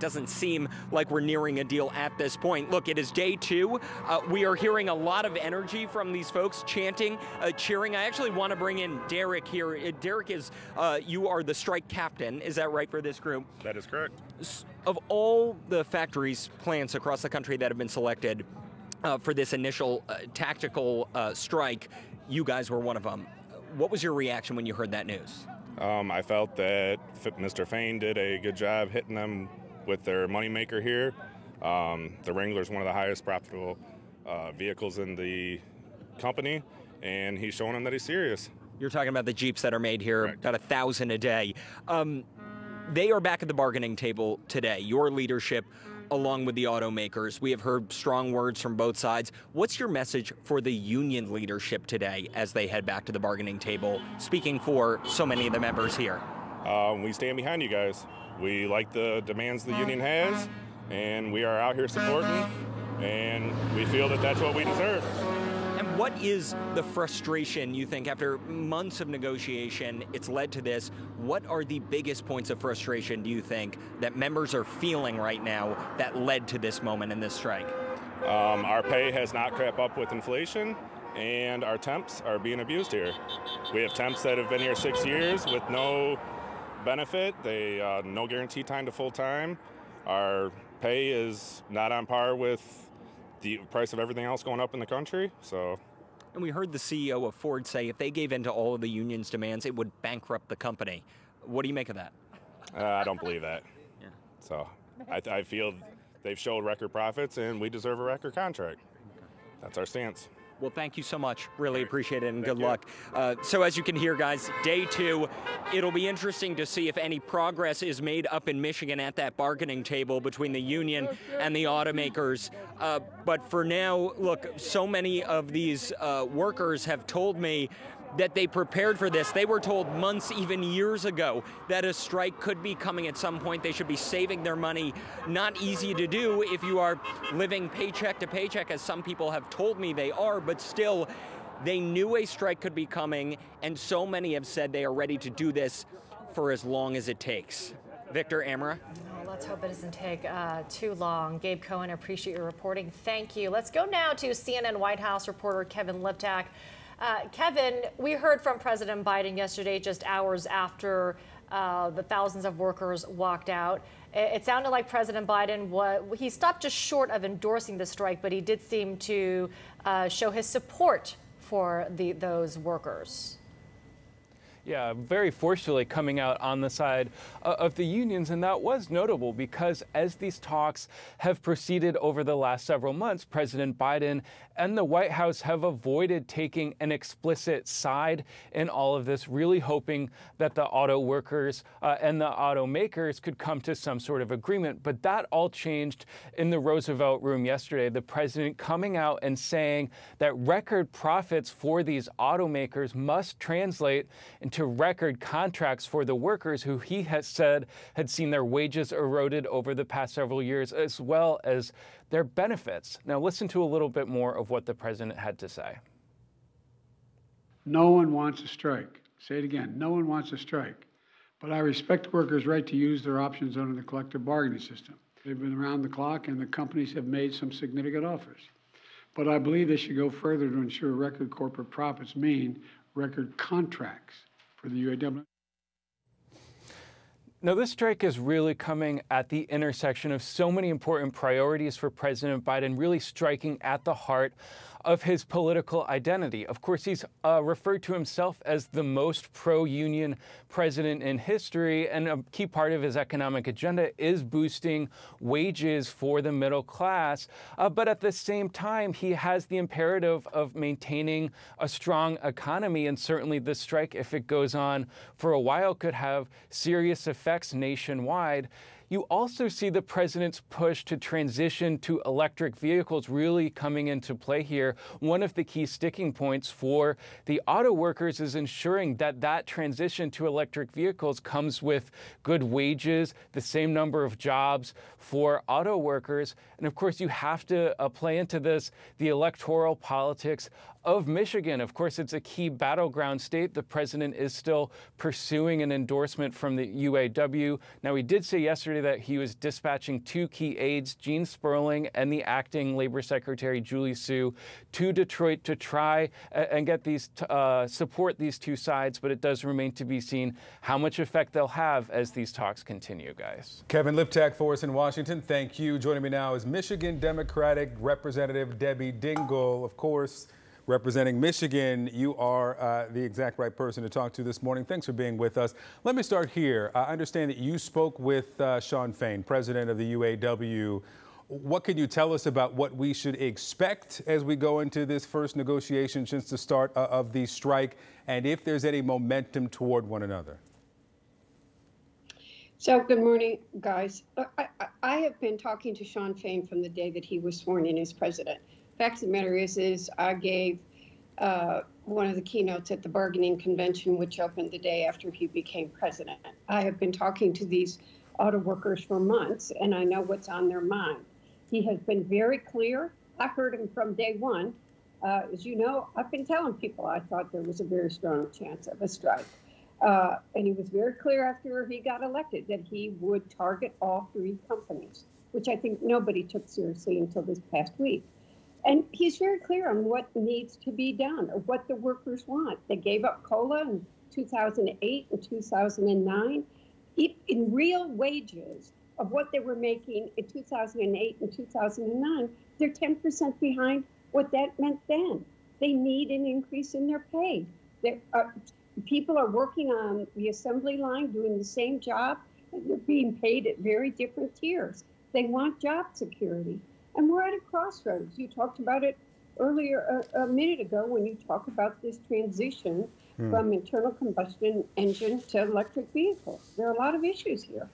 doesn't seem like we're nearing a deal at this point. Look, it is day two. Uh, we are hearing a lot of energy from these folks chanting, uh, cheering. I actually want to bring in Derek here. Uh, Derek is, uh, you are the strike captain. Is that right for this group? That is correct. Of all the factories, plants across the country that have been selected uh, for this initial uh, tactical strike, you guys were one of them. What was your reaction when you heard that news? Um, I felt that Mr. Fain did a good job hitting them with their moneymaker here. Um, the Wrangler is one of the highest profitable uh, vehicles in the company, and he's showing them that he's serious. You're talking about the Jeeps that are made here, Correct. about a thousand a day. Um, they are back at the bargaining table today. Your leadership, along with the automakers, we have heard strong words from both sides. What's your message for the union leadership today as they head back to the bargaining table, speaking for so many of the members here? Um, we stand behind you guys. We like the demands the union has, and we are out here supporting, and we feel that that's what we deserve. And what is the frustration you think after months of negotiation, it's led to this? What are the biggest points of frustration do you think that members are feeling right now that led to this moment in this strike? Um, our pay has not kept up with inflation and our temps are being abused here. We have temps that have been here six years with no benefit. They uh, no guarantee time to full time. Our pay is not on par with the price of everything else going up in the country. So. And we heard the CEO of Ford say if they gave in to all of the union's demands, it would bankrupt the company. What do you make of that? Uh, I don't believe that. Yeah. So I, I feel they've showed record profits and we deserve a record contract. That's our stance. Well, thank you so much. Really appreciate it and Thank good you. luck. Uh, so, as you can hear, guys, day two, it'll be interesting to see if any progress is made up in Michigan at that bargaining table between the union and the automakers. Uh, but for now, look, so many of these uh, workers have told me that they prepared for this. They were told months, even years ago, that a strike could be coming at some point. They should be saving their money. Not easy to do if you are living paycheck to paycheck, as some people have told me they are, but still, they knew a strike could be coming, and so many have said they are ready to do this for as long as it takes. Victor Amara? Well, let's hope it doesn't take uh, too long. Gabe Cohen, appreciate your reporting. Thank you. Let's go now to CNN White House reporter Kevin Liptak. Uh, Kevin, we heard from President Biden yesterday, just hours after uh, the thousands of workers walked out. It, sounded like President Biden was, he stopped just short of endorsing the strike, but he did seem to uh, show his support for the, those workers. Yeah, very forcefully coming out on the side uh, of the unions. And that was notable because as these talks have proceeded over the last several months, President Biden and the White House have avoided taking an explicit side in all of this, really hoping that the auto workers uh, and the automakers could come to some sort of agreement. But that all changed in the Roosevelt room yesterday. The president coming out and saying that record profits for these automakers must translate into record contracts for the workers who he has said had seen their wages eroded over the past several years, as well as their benefits. Now, listen to a little bit more of what the president had to say. No one wants a strike. Say it again. No one wants a strike. But I respect workers' right to use their options under the collective bargaining system. They've been around the clock, and the companies have made some significant offers. But I believe they should go further to ensure record corporate profits mean record contracts for the UAW. Now, this strike is really coming at the intersection of so many important priorities for President Biden, really striking at the heart of his political identity. Of course, he's uh, referred to himself as the most pro union president in history, and a key part of his economic agenda is boosting wages for the middle class. Uh, but at the same time, he has the imperative of maintaining a strong economy, and certainly the strike, if it goes on for a while, could have serious effects nationwide. You also see the president's push to transition to electric vehicles really coming into play here. One of the key sticking points for the auto workers is ensuring that that transition to electric vehicles comes with good wages, the same number of jobs for auto workers. And of course, you have to uh, play into this the electoral politics of Michigan. Of course, it's a key battleground state. The president is still pursuing an endorsement from the UAW. Now, he did say yesterday yesterday that he was dispatching two key aides, Gene Sperling and the acting Labor Secretary Julie Su, to Detroit to try and get these uh, support these two sides. But it does remain to be seen how much effect they'll have as these talks continue, guys. Kevin Liptak for us in Washington. Thank you. Joining me now is Michigan Democratic Representative Debbie Dingell, of course representing Michigan. You are uh, the exact right person to talk to this morning. Thanks for being with us. Let me start here. I understand that you spoke with uh, Shawn Fain, president of the UAW. What can you tell us about what we should expect as we go into this first negotiation since the start uh, of the strike, and if there's any momentum toward one another? So, good morning, guys. I, I, I have been talking to Shawn Fain from the day that he was sworn in as president fact of the matter is, is I gave uh, one of the keynotes at the bargaining convention, which opened the day after he became president. I have been talking to these auto workers for months, and I know what's on their mind. He has been very clear. I heard him from day one. Uh, as you know, I've been telling people I thought there was a very strong chance of a strike. Uh, and he was very clear after he got elected that he would target all three companies, which I think nobody took seriously until this past week. And he's very clear on what needs to be done or what the workers want. They gave up COLA in 2008 and 2009 in real wages of what they were making in 2008 and 2009. They're 10% behind what that meant then. They need an increase in their pay. Uh, people are working on the assembly line doing the same job, and they're being paid at very different tiers. They want job security. And we're at a crossroads. You talked about it earlier a, a minute ago when you talk about this transition hmm. from internal combustion engine to electric vehicles. There are a lot of issues here.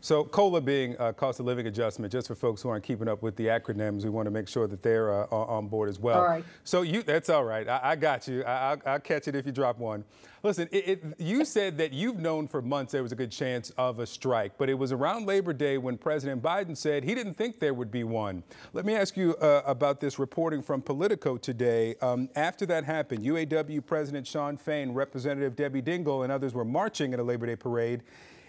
So COLA being a cost of living adjustment, just for folks who aren't keeping up with the acronyms, we want to make sure that they're uh, on board as well. All right. So you, that's all right. I, I got you. I, will catch it if you drop one. Listen, it, it, you said that you've known for months there was a good chance of a strike, but it was around Labor Day when President Biden said he didn't think there would be one. Let me ask you uh, about this reporting from Politico today. Um, after that happened, UAW President Shawn Fain, Representative Debbie Dingell, and others were marching at a Labor Day parade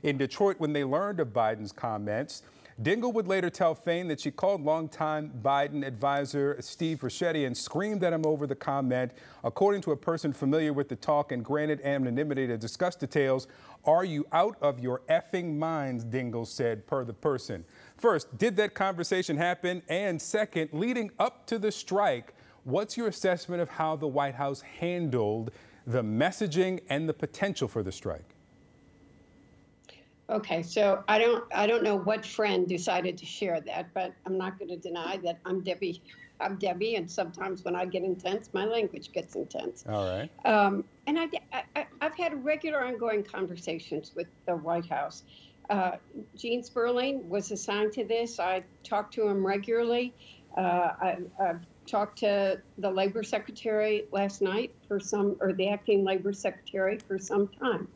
in Detroit when they learned of Biden's comments. Dingell would later tell Fain that she called longtime Biden advisor Steve Ricchetti and screamed at him over the comment. According to a person familiar with the talk and granted anonymity to discuss details, are you out of your effing minds, Dingell said, per the person. First, did that conversation happen? And second, leading up to the strike, what's your assessment of how the White House handled the messaging and the potential for the strike? Okay, so I don't I don't know what friend decided to share that, but I'm not going to deny that I'm Debbie. I'm Debbie, and sometimes when I get intense, my language gets intense. All right. Um, and I, I, have had regular ongoing conversations with the White House. Uh, Gene Sperling was assigned to this. I talked to him regularly. Uh, I, I've talked to the Labor Secretary last night for some, or the acting Labor Secretary for some time.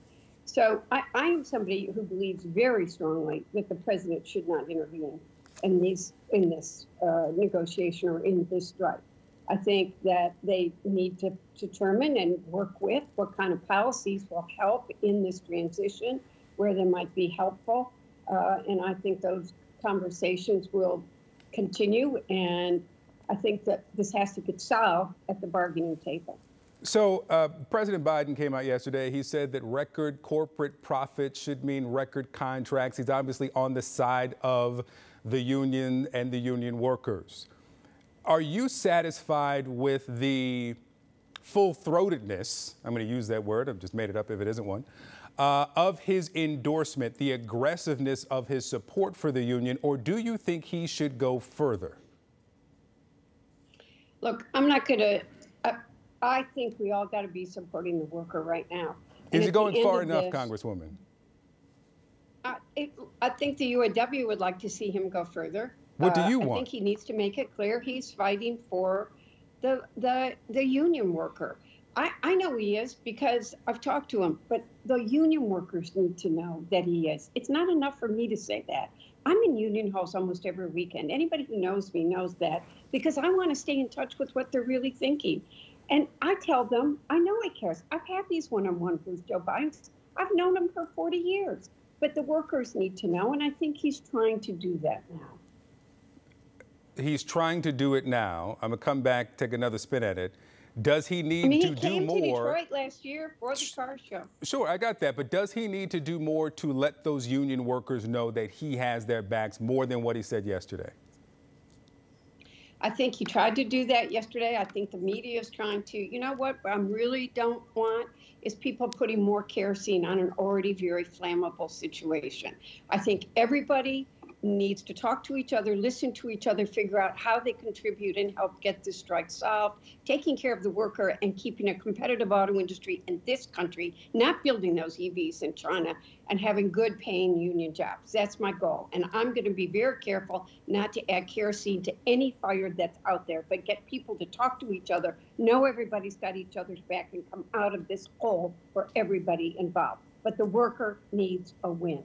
So I, I am somebody who believes very strongly that the president should not intervene in these in this uh, negotiation or in this strike. I think that they need to determine and work with what kind of policies will help in this transition, where they might be helpful, uh, and I think those conversations will continue. And I think that this has to get solved at the bargaining table. So, uh, President Biden came out yesterday. He said that record corporate profits should mean record contracts. He's obviously on the side of the union and the union workers. Are you satisfied with the full throatedness? I'm going to use that word, I've just made it up if it isn't one. Uh, of his endorsement, the aggressiveness of his support for the union, or do you think he should go further? Look, I'm not going to I think we all got to be supporting the worker right now. And Is he going far enough, this, Congresswoman? I, it, I think the UAW would like to see him go further. What do you uh, want? I think he needs to make it clear he's fighting for the the the union worker. I, I know he is because I've talked to him, but the union workers need to know that he is. It's not enough for me to say that. I'm in union halls almost every weekend. Anybody who knows me knows that because I want to stay in touch with what they're really thinking. And I tell them, I know he cares. I've had these one on ones with Joe Biden. I've known him for 40 years. but the workers need to know, and I think he's trying to do that now. He's trying to do it now. I'm gonna come back, take another spin at it. Does he need I mean, to he do came to Detroit last year for the car show. Sure, I got that. But does he need to do more to let those union workers know that he has their backs more than what he said yesterday? I think he tried to do that yesterday. I think the media is trying to. You know what? I really don't want is people putting more kerosene on an already very flammable situation. I think everybody needs to talk to each other, listen to each other, figure out how they contribute and help get this strike solved, taking care of the worker and keeping a competitive auto industry in this country, not building those EVs in China and having good paying union jobs. That's my goal. And I'm going to be very careful not to add kerosene to any fire that's out there, but get people to talk to each other, know everybody's got each other's back, and come out of this hole for everybody involved. But the worker needs a win.